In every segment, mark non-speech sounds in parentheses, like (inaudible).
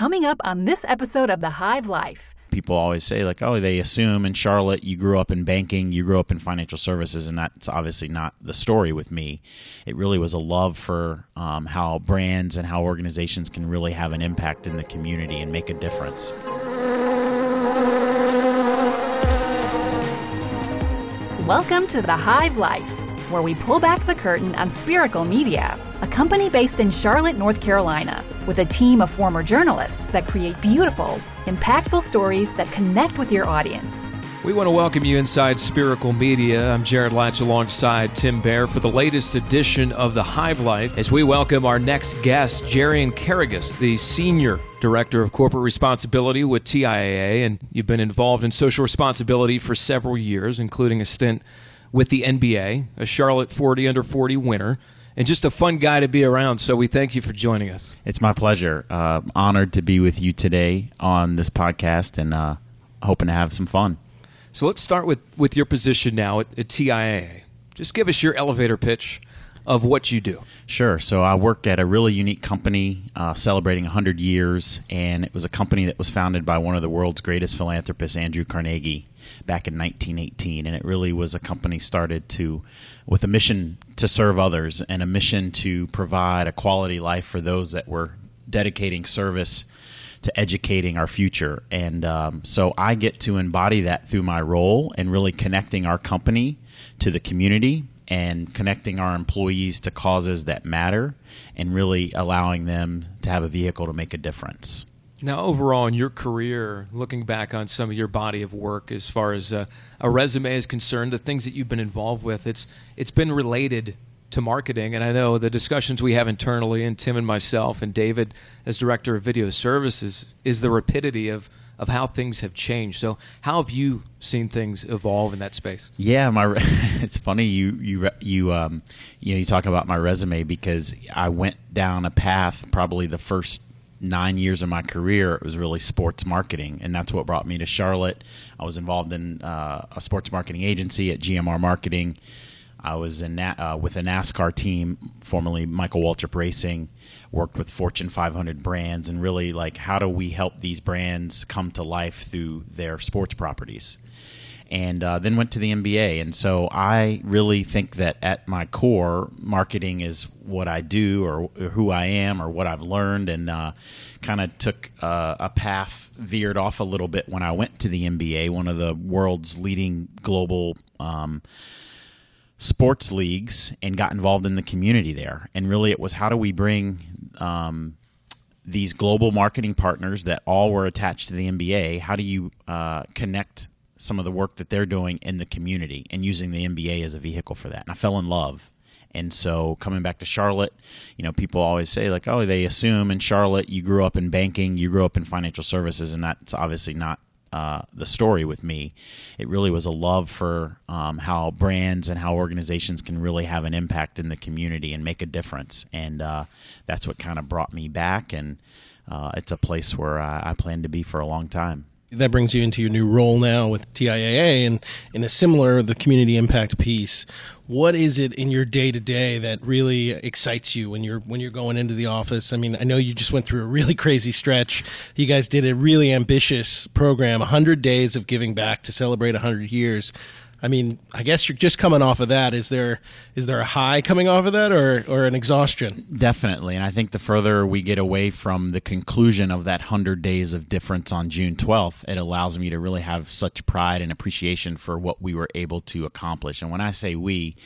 coming up on this episode of The Hive Life. People always say, like, oh, they assume in Charlotte you grew up in banking, you grew up in financial services, and that's obviously not the story with me. It really was a love for um, how brands and how organizations can really have an impact in the community and make a difference. Welcome to The Hive Life, where we pull back the curtain on Spherical Media, a company based in Charlotte, North Carolina, with a team of former journalists that create beautiful, impactful stories that connect with your audience. We want to welcome you inside Spherical Media. I'm Jared Latch alongside Tim Bear for the latest edition of The Hive Life as we welcome our next guest, Jarian Kerekes, the Senior Director of Corporate Responsibility with TIAA. And you've been involved in social responsibility for several years, including a stint with the NBA, a Charlotte 40 under 40 winner, and just a fun guy to be around. So we thank you for joining us. It's my pleasure. Uh, honored to be with you today on this podcast and uh, hoping to have some fun. So let's start with, with your position now at, at TIAA. Just give us your elevator pitch of what you do. Sure. So I work at a really unique company uh, celebrating 100 years, and it was a company that was founded by one of the world's greatest philanthropists, Andrew Carnegie, back in 1918. And it really was a company started to with a mission to serve others and a mission to provide a quality life for those that were dedicating service to educating our future. And um, so I get to embody that through my role and really connecting our company to the community and connecting our employees to causes that matter and really allowing them to have a vehicle to make a difference. Now, overall in your career, looking back on some of your body of work as far as a, a resume is concerned, the things that you've been involved with, it's it's been related to marketing. And I know the discussions we have internally, and Tim and myself, and David as director of video services, is the rapidity of of how things have changed. So, how have you seen things evolve in that space? Yeah, my (laughs) it's funny you you you um you know you talk about my resume because I went down a path probably the first nine years of my career it was really sports marketing and that's what brought me to charlotte i was involved in uh, a sports marketing agency at gmr marketing I was in uh, with a NASCAR team, formerly Michael Waltrip Racing, worked with Fortune 500 brands, and really like how do we help these brands come to life through their sports properties. And uh, then went to the NBA, and so I really think that at my core, marketing is what I do, or, who I am, or what I've learned, and uh, kind of took uh, a path veered off a little bit when I went to the NBA, one of the world's leading global. Um, sports leagues and got involved in the community there. And really, it was how do we bring um, these global marketing partners that all were attached to the NBA? How do you uh, connect some of the work that they're doing in the community and using the NBA as a vehicle for that? And I fell in love. And so coming back to Charlotte, you know, people always say like, oh, they assume in Charlotte you grew up in banking, you grew up in financial services, and that's obviously not uh, the story with me. It really was a love for um, how brands and how organizations can really have an impact in the community and make a difference. And uh, that's what kind of brought me back. And uh, it's a place where I, I plan to be for a long time that brings you into your new role now with TIAA and in a similar the community impact piece. What is it in your day to day that really excites you when you're when you're going into the office? I mean, I know you just went through a really (laughs) crazy stretch. You guys did a really ambitious program, 100 days of giving back to celebrate 100 years. I mean, I guess you're just coming off of that. Is there is there a high coming off of that, or or an exhaustion? Definitely, and I think the further we get away from the conclusion of that hundred days of difference on June 12th, it allows me to really have such pride and appreciation for what we were able to accomplish. And when I say we,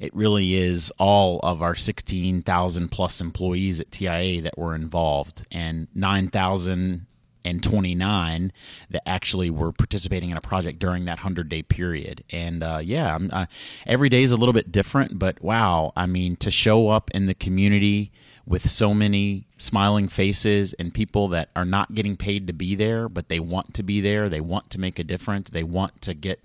it really is all of our 16,000 plus employees at TIAA that were involved, and 9,000 and 29 that actually were participating in a project during that 100 day period. And uh, yeah, uh, every day is a little bit different, but wow, I mean, to show up in the community with so many smiling faces and people that are not getting paid to be there, but they want to be there, they want to make a difference, they want to get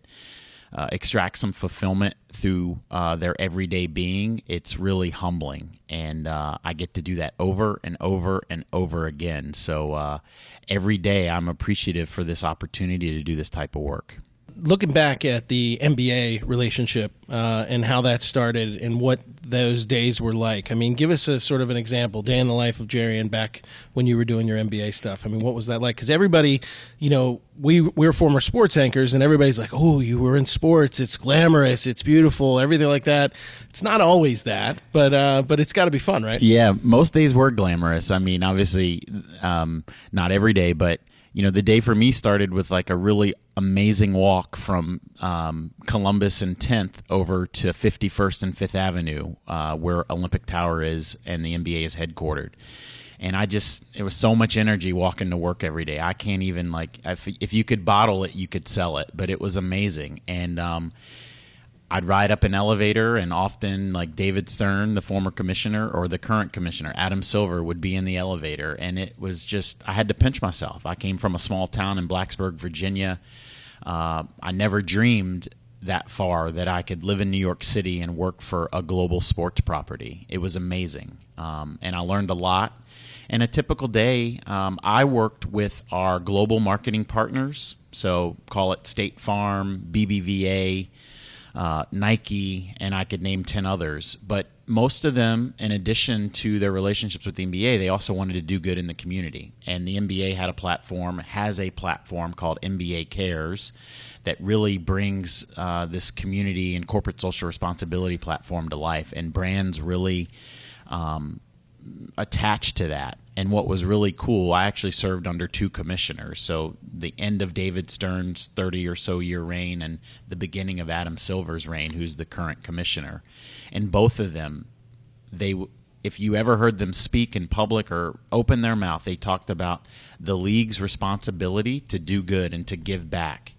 uh, extract some fulfillment through uh, their everyday being, it's really humbling. And uh, I get to do that over and over and over again. So uh, every day I'm appreciative for this opportunity to do this type of work looking back at the NBA relationship, uh, and how that started and what those days were like. I mean, give us a sort of an example, day in the life of Jarian back when you were doing your NBA stuff. I mean, what was that like? Because everybody, you know, we we're former sports anchors, and everybody's like, "Oh, you were in sports. It's glamorous. It's beautiful. Everything like that." It's not always that, but uh, but it's got to be fun, right? Yeah, most days were glamorous. I mean, obviously, um, not every day, but you know, the day for me started with like a really amazing walk from um, Columbus and 10th over to 51st and 5th Avenue, uh, where Olympic Tower is and the NBA is headquartered. And I just, it was so much energy walking to work every day. I can't even like, if, if you could bottle it, you could sell it, but it was amazing. And, um, I'd ride up an elevator, and often, like David Stern, the former commissioner, or the current commissioner, Adam Silver, would be in the elevator. And it was just, I had to pinch myself. I came from a small town in Blacksburg, Virginia. Uh, I never dreamed that far that I could live in New York City and work for a global sports property. It was amazing. Um, and I learned a lot. And a typical day, um, I worked with our global marketing partners. So call it State Farm, BBVA, uh, Nike, and I could name 10 others. But most of them, in addition to their relationships with the NBA, they also wanted to do good in the community. And the NBA had a platform, has a platform called NBA Cares that really brings uh, this community and corporate social responsibility platform to life. And brands really um, attached to that. And what was really cool, I actually served under two commissioners. So the end of David Stern's 30 or so year reign and the beginning of Adam Silver's reign, who's the current commissioner. And both of them, they if you ever heard them speak in public or open their mouth, they talked about the league's responsibility to do good and to give back.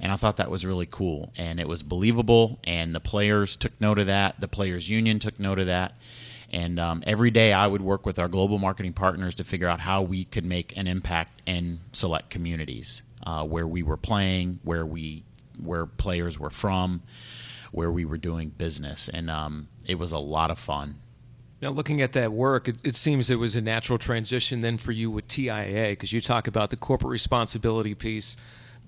And I thought that was really cool. And it was believable. And the players took note of that. The players' union took note of that. And um, every day I would work with our global marketing partners to figure out how we could make an impact in select communities uh, where we were playing, where we where players were from, where we were doing business, and um, it was a lot of fun. Now, looking at that work, it, it, seems it was a natural transition then for you with TIAA because you talk about the corporate responsibility piece,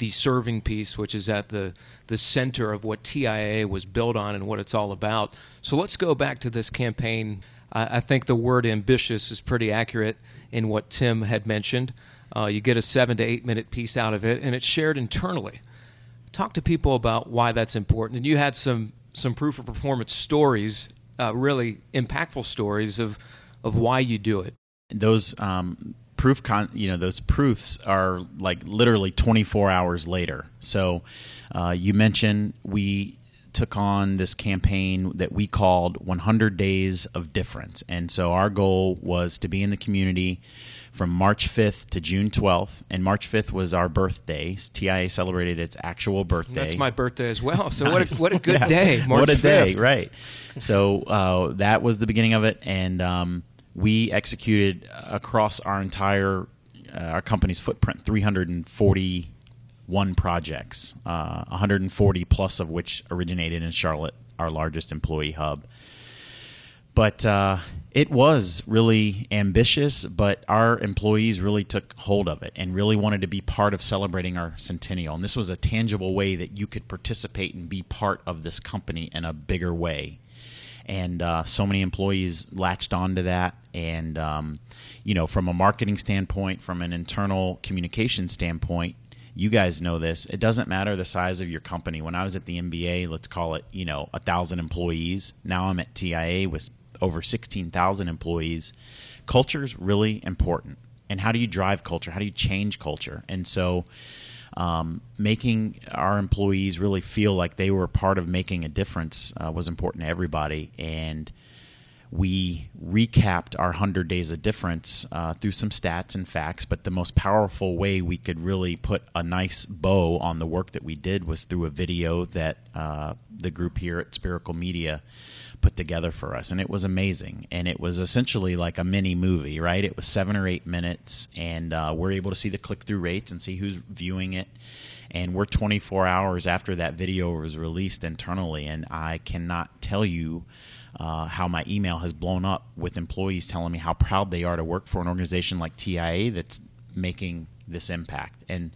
the serving piece, which is at the, the center of what TIAA was built on and what it's all about. So let's go back to this campaign I, I think the word ambitious is pretty accurate in what Tim had mentioned. Uh, you get a seven to eight minute piece out of it, and it's shared internally. Talk to people about why that's important. And you had some some proof of performance stories, uh, really impactful stories of of why you do it. Those um, proof, con- you know, those proofs are like literally 24 hours later. So uh, you mentioned we took on this campaign that we called 100 Days of Difference. And so our goal was to be in the community from March 5th to June 12th. And March 5th was our birthday. TIAA celebrated its actual birthday. That's my birthday as well. So nice. what, a, (laughs) what a good yeah. day. March what a 5th. day, right. So uh, that was the beginning of it. And um, we executed across our entire uh, our company's footprint 341 projects, uh, 140 plus of which originated in Charlotte, our largest employee hub. But uh, it was really ambitious, but our employees really took hold of it and really wanted to be part of celebrating our centennial. And this was a tangible way that you could participate and be part of this company in a bigger way. And uh, so many employees latched onto that. And, um, you know, from a marketing standpoint, from an internal communication standpoint, you guys know this. It doesn't matter the size of your company. When I was at the NBA, let's call it, you know, a thousand employees. Now I'm at TIAA with over 16,000 employees. Culture is really important. And how do you drive culture? How do you change culture? And so, um, making our employees really feel like they were part of making a difference uh, was important to everybody. And we recapped our 100 days of difference uh, through some stats and facts, but the most powerful way we could really put a nice bow on the work that we did was through a video that uh, the group here at Spherical Media put together for us. And it was amazing. And it was essentially like a mini movie, right? It was seven or eight minutes, and uh, we're able to see the click through rates and see who's viewing it. And we're 24 hours after that video was released internally, and I cannot tell you uh, how my email has blown up with employees telling me how proud they are to work for an organization like TIAA that's making this impact. And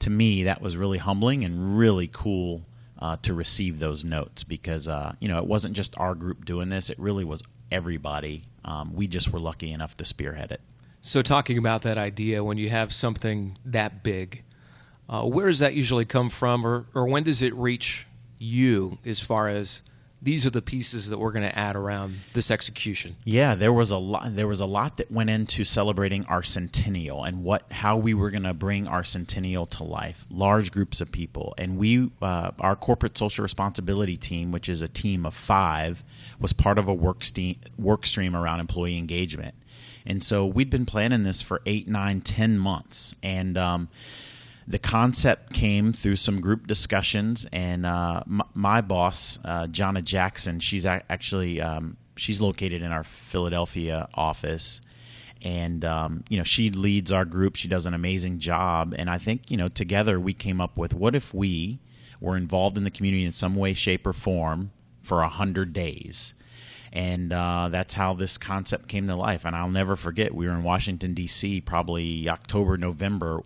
to me, that was really humbling and really cool uh, to receive those notes because uh, you know it wasn't just our group doing this; it really was everybody. Um, we just were lucky enough to spearhead it. So, talking about that idea, when you have something that big, uh, where does that usually come from, or, or when does it reach you as far as these are the pieces that we're going to add around this execution. Yeah, there was a lot. There was a lot that went into celebrating our centennial and what how we were going to bring our centennial to life. Large groups of people, and we, uh, our corporate social responsibility team, which is a team of five, was part of a work, ste- work stream around employee engagement. And so we'd been planning this for eight, nine, ten months, and um, the concept came through some group discussions, and uh, my, my, boss, uh, Jackson, she's actually um, she's located in our Philadelphia office, and um, you know she leads our group. She does an amazing job, and I think you know together we came up with what if we were involved in the community in some way, shape, or form for a hundred days and uh, that's how this concept came to life. And I'll never forget, we were in Washington, D.C., probably October, November,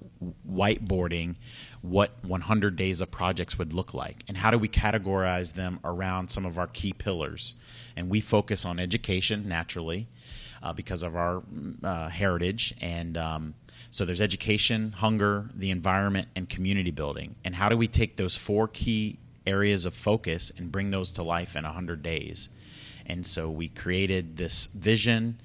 whiteboarding what 100 days of projects would look like and how do we categorize them around some of our key pillars. And we focus on education naturally uh, because of our uh, heritage. And um, so there's education, hunger, the environment, and community building. And how do we take those four key areas of focus and bring those to life in 100 days? And so we created this vision.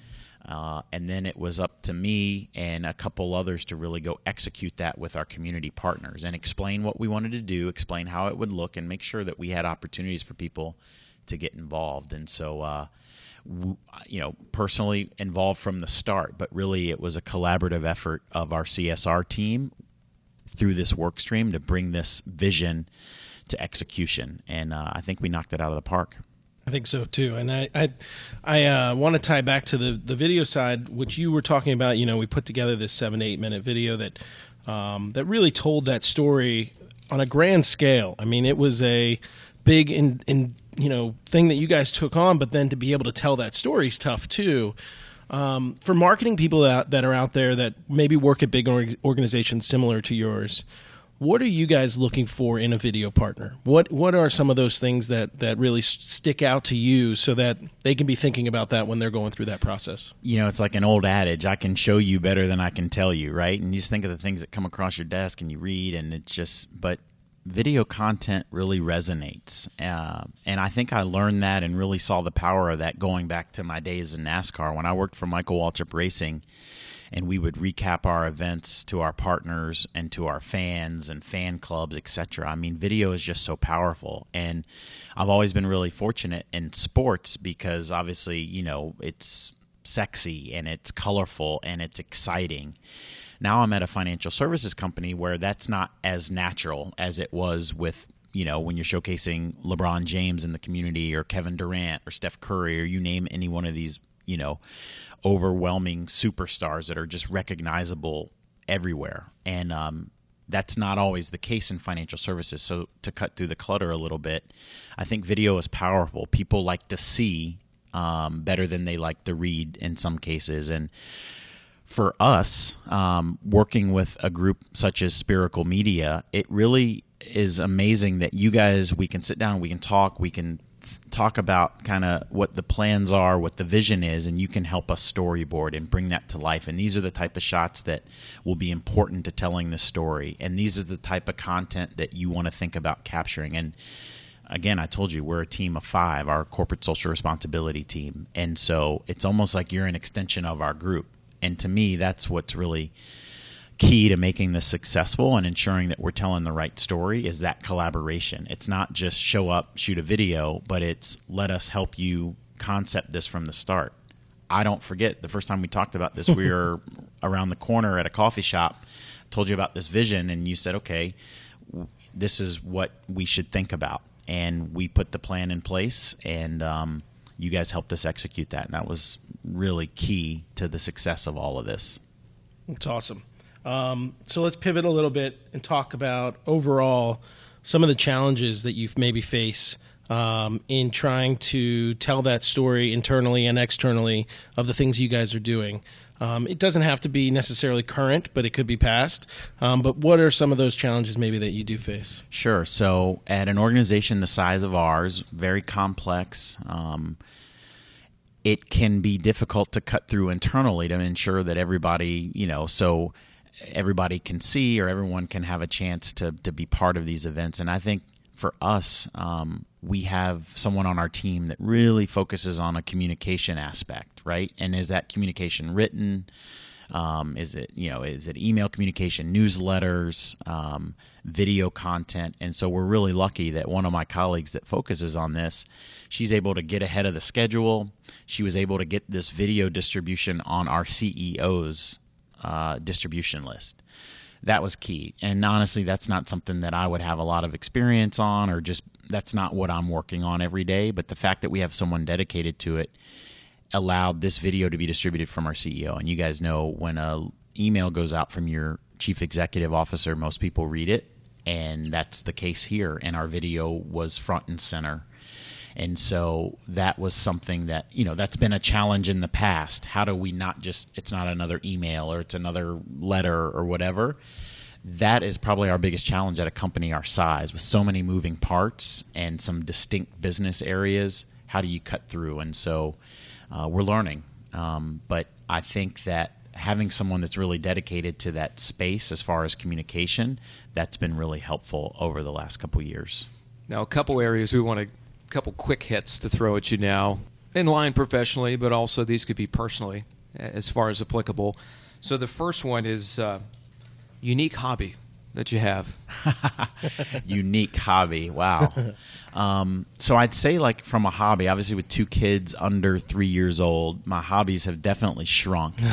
Uh, and then it was up to me and a couple others to really go execute that with our community partners and explain what we wanted to do, explain how it would look, and make sure that we had opportunities for people to get involved. And so, uh, you know, personally involved from the start, but really it was a collaborative effort of our CSR team through this work stream to bring this vision to execution. And uh, I think we knocked it out of the park. I think so too, and I I, I uh, want to tie back to the the video side, which you were talking about. You know, we put together this seven eight minute video that um, that really told that story on a grand scale. I mean, it was a big in in you know thing that you guys took on, but then to be able to tell that story is tough too. Um, for marketing people that, that are out there that maybe work at big organizations similar to yours, what are you guys looking for in a video partner? What what are some of those things that that really stick out to you so that they can be thinking about that when they're going through that process? You know, it's like an old adage: I can show you better than I can tell you, right? And you just think of the things that come across your desk and you read, and it just but video content really resonates. Uh, and I think I learned that and really saw the power of that going back to my days in NASCAR when I worked for Michael Waltrip Racing and we would recap our events to our partners and to our fans and fan clubs, etc. I mean, video is just so powerful, and I've always been really fortunate in sports because obviously, you know, it's sexy and it's colorful and it's exciting. Now I'm at a financial services company where that's not as natural as it was with you know, when you're showcasing LeBron James in the community or Kevin Durant or Steph Curry or you name any one of these, you know, overwhelming superstars that are just recognizable everywhere. And um, that's not always the case in financial services. So, to cut through the clutter a little bit, I think video is powerful. People like to see um, better than they like to read in some cases. And for us, um, working with a group such as Spherical Media, it really is amazing that you guys, we can sit down, we can talk, we can talk about kind of what the plans are, what the vision is, and you can help us storyboard and bring that to life. And these are the type of shots that will be important to telling the story. And these are the type of content that you want to think about capturing. And again, I told you we're a team of five, our corporate social responsibility team. And so it's almost like you're an extension of our group. And to me, that's what's really key to making this successful and ensuring that we're telling the right story is that collaboration. It's not just show up, shoot a video, but it's let us help you concept this from the start. I don't forget the first time we talked about this, we (laughs) were around the corner at a coffee shop, told you about this vision, and you said, okay, this is what we should think about. And we put the plan in place, and um, you guys helped us execute that. And that was really key to the success of all of this. It's awesome. Um, so let's pivot a little bit and talk about overall some of the challenges that you maybe face um, in trying to tell that story internally and externally of the things you guys are doing. Um, it doesn't have to be necessarily current, but it could be past. Um, but what are some of those challenges maybe that you do face? Sure. So, at an organization the size of ours, very complex, um, it can be difficult to cut through internally to ensure that everybody, you know, so everybody can see or everyone can have a chance to, to be part of these events. And I think for us, um, we have someone on our team that really focuses on a communication aspect, right? And is that communication written? Um, is it you know is it email communication, newsletters, um, video content? And so we're really lucky that one of my colleagues that focuses on this, she's able to get ahead of the schedule. She was able to get this video distribution on our CEO's uh, distribution list. That was key. And honestly, that's not something that I would have a lot of experience on, or just that's not what I'm working on every day. But the fact that we have someone dedicated to it allowed this video to be distributed from our CEO. And you guys know when a email goes out from your chief executive officer, most people read it, and that's the case here. And our video was front and center and so that was something that, you know, that's been a challenge in the past. How do we not just, it's not another email or it's another letter or whatever? That is probably our biggest challenge at a company our size with so many moving parts and some distinct business areas. How do you cut through? And so uh, we're learning. Um, but I think that having someone that's really dedicated to that space as far as communication, that's been really helpful over the last couple years. Now, a couple areas we want to couple quick hits to throw at you now, in line professionally, but also these could be personally as far as applicable. So the first one is uh, unique hobby that you have. (laughs) unique hobby. Wow. Um, so I'd say, like, from a hobby, obviously, with two kids under three years old, my hobbies have definitely shrunk. (laughs)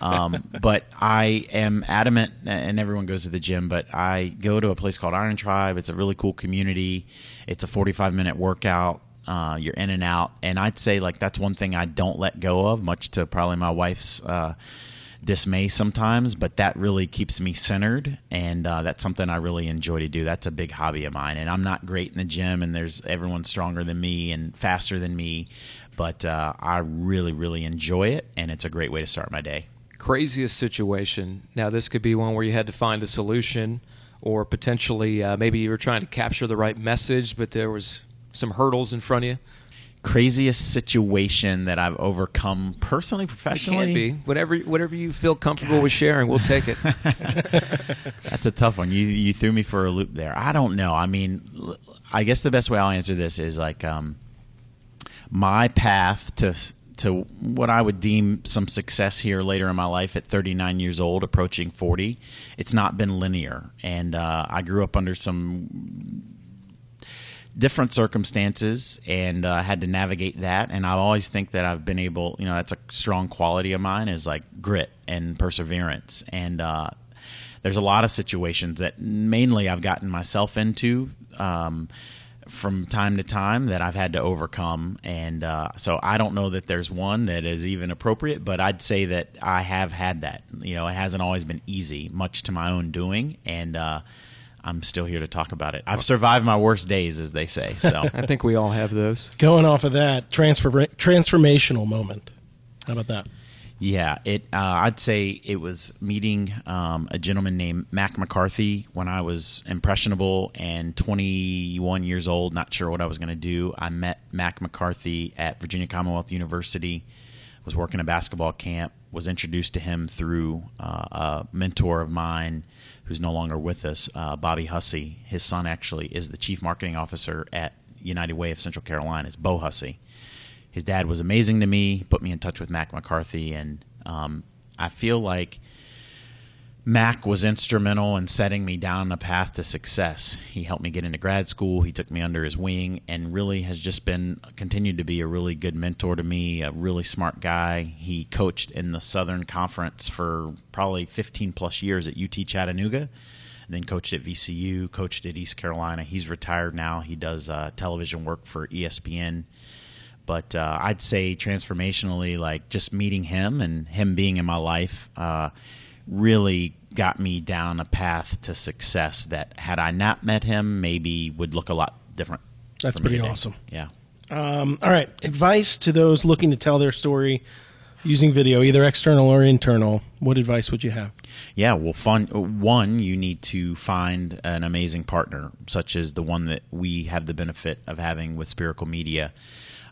Um, but I am adamant, and everyone goes to the gym, but I go to a place called Iron Tribe. It's a really cool community. It's a 45 minute workout. Uh, you're in and out. And I'd say, like, that's one thing I don't let go of, much to probably my wife's. Uh, dismay sometimes, but that really keeps me centered, and uh, that's something I really enjoy to do. That's a big hobby of mine, and I'm not great in the gym, and there's everyone stronger than me and faster than me, but uh, I really, really enjoy it, and it's a great way to start my day. Craziest situation. Now, this could be one where you had to find a solution, or potentially uh, maybe you were trying to capture the right message, but there was some hurdles in front of you craziest situation that I've overcome personally, professionally? It can be whatever whatever you feel comfortable God. with sharing. We'll take it. (laughs) That's a tough one. You you threw me for a loop there. I don't know. I mean, I guess the best way I'll answer this is like um, my path to to what I would deem some success here later in my life at 39 years old, approaching 40. It's not been linear, and uh, I grew up under some different circumstances and uh, had to navigate that. And I always think that I've been able, you know, that's a strong quality of mine is like grit and perseverance. And uh, there's a lot of situations that mainly I've gotten myself into. Um, from time to time that I've had to overcome. And uh, so I don't know that there's one that is even appropriate, but I'd say that I have had that. You know, it hasn't always been easy, much to my own doing. And, uh, I'm still here to talk about it. I've survived my worst days, as they say. So (laughs) I think we all have those. Going off of that transfer transformational moment. How about that? Yeah, it. Uh, I'd say it was meeting um, a gentleman named Mack McCarthy when I was impressionable and 21 years old, not sure what I was going to do. I met Mack McCarthy at Virginia Commonwealth University. Was working a basketball camp. Was introduced to him through uh, a mentor of mine who's no longer with us, uh, Bobby Hussey. His son actually is the chief marketing officer at United Way of Central Carolina. Is Bo Hussey. His dad was amazing to me. Put me in touch with Mack McCarthy, and um, I feel like Mack was instrumental in setting me down a path to success. He helped me get into grad school. He took me under his wing and really has just been continued to be a really good mentor to me, a really smart guy. He coached in the Southern Conference for probably 15 plus years at UT Chattanooga, then coached at VCU, coached at East Carolina. He's retired now. He does uh, television work for ESPN. But uh, I'd say transformationally, like just meeting him and him being in my life. Uh, really got me down a path to success that had I not met him, maybe would look a lot different. That's pretty awesome. Yeah. Um, all right. Advice to those looking to tell their story using video, either external or internal, what advice would you have? Yeah, well, fun. One, you need to find an amazing partner, such as the one that we have the benefit of having with Spherical Media.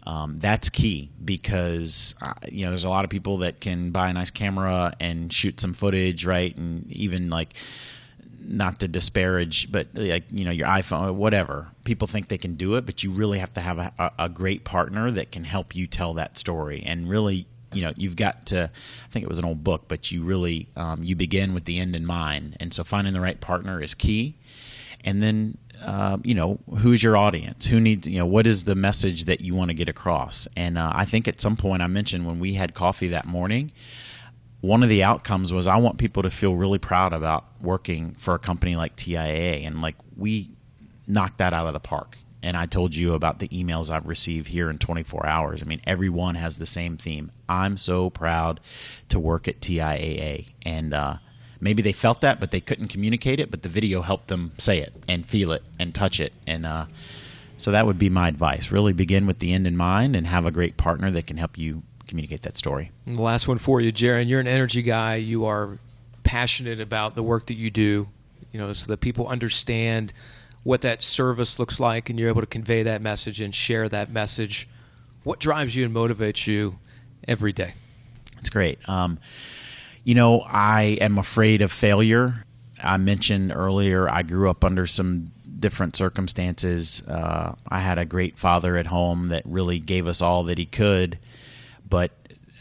Um, that's key because uh, you know there's a lot of people that can buy a nice camera and shoot some footage, right? And even like not to disparage, but like you know your iPhone, whatever. People think they can do it, but you really have to have a, a great partner that can help you tell that story. And really, you know, you've got to. I think it was an old book, but you really um, you begin with the end in mind. And so finding the right partner is key. And then uh, you know who's your audience? Who needs you know what is the message that you want to get across? And uh, i think at some point i mentioned when we had coffee that morning one of the outcomes was i want people to feel really proud about working for a company like tiaa and like we knocked that out of the park. And i told you about the emails i've received here in 24 hours. I mean everyone has the same theme. I'm so proud to work at tiaa and uh, maybe they felt that, but they couldn't communicate it. But the video helped them say it and feel it and touch it. And uh, so that would be my advice. Really begin with the end in mind and have a great partner that can help you communicate that story. And the last one for you, Jarian. You're an energy guy. You are passionate about the work that you do. You know, so that people understand what that service looks like, and you're able to convey that message and share that message. What drives you and motivates you every day? It's great. Um, you know, I am afraid of failure. I mentioned earlier I grew up under some different circumstances. Uh, I had a great father at home that really gave us all that he could, but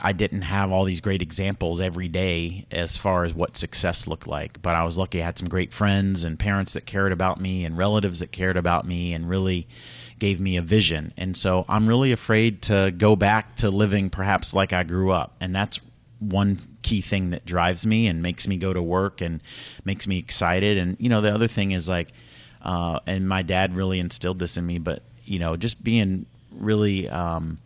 I didn't have all these great examples every day as far as what success looked like. But I was lucky I had some great friends and parents that cared about me and relatives that cared about me and really gave me a vision. And so I'm really afraid to go back to living perhaps like I grew up. And that's one key thing that drives me and makes me go to work and makes me excited. And you know, the other thing is like, uh, and my dad really instilled this in me, but you know, just being really um,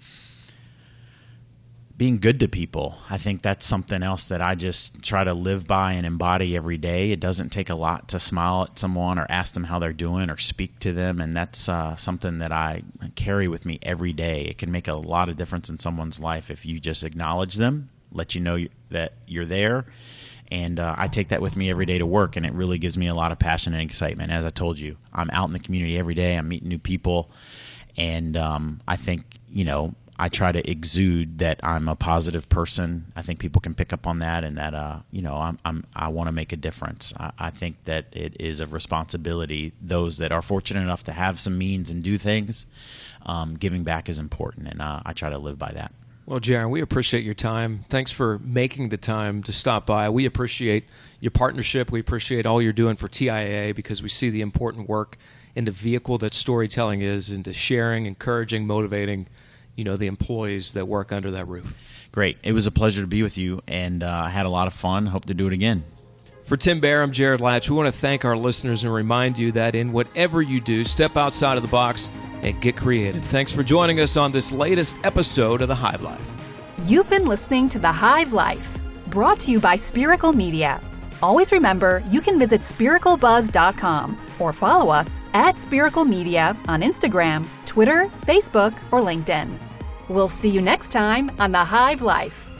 being good to people. I think that's something else that I just try to live by and embody every day. It doesn't take a lot to smile at someone or ask them how they're doing or speak to them, and that's uh, something that I carry with me every day. It can make a lot of difference in someone's life if you just acknowledge them let you know that you're there. And uh, I take that with me every day to work, and it really gives me a lot of passion and excitement. As I told you, I'm out in the community every day. I'm meeting new people, and um, I think you know I try to exude that I'm a positive person. I think people can pick up on that, and that uh, you know I'm, I'm i want to make a difference. I, I, think that it is a responsibility. Those that are fortunate enough to have some means and do things, um, giving back is important, and uh, I try to live by that. Well, Jarian, we appreciate your time. Thanks for making the time to stop by. We appreciate your partnership. We appreciate all you're doing for TIAA because we see the important work in the vehicle that storytelling is into sharing, encouraging, motivating, you know, the employees that work under that roof. Great. It was a pleasure to be with you, and uh, I had a lot of fun. Hope to do it again. For Tim Bear, I'm Jared Latch. We want to thank our listeners and remind you that in whatever you do, step outside of the box and get creative. Thanks for joining us on this latest episode of The Hive Life. You've been listening to The Hive Life, brought to you by Spherical Media. Always remember, you can visit sphericalbuzz.com or follow us at Spherical Media on Instagram, Twitter, Facebook, or LinkedIn. We'll see you next time on The Hive Life.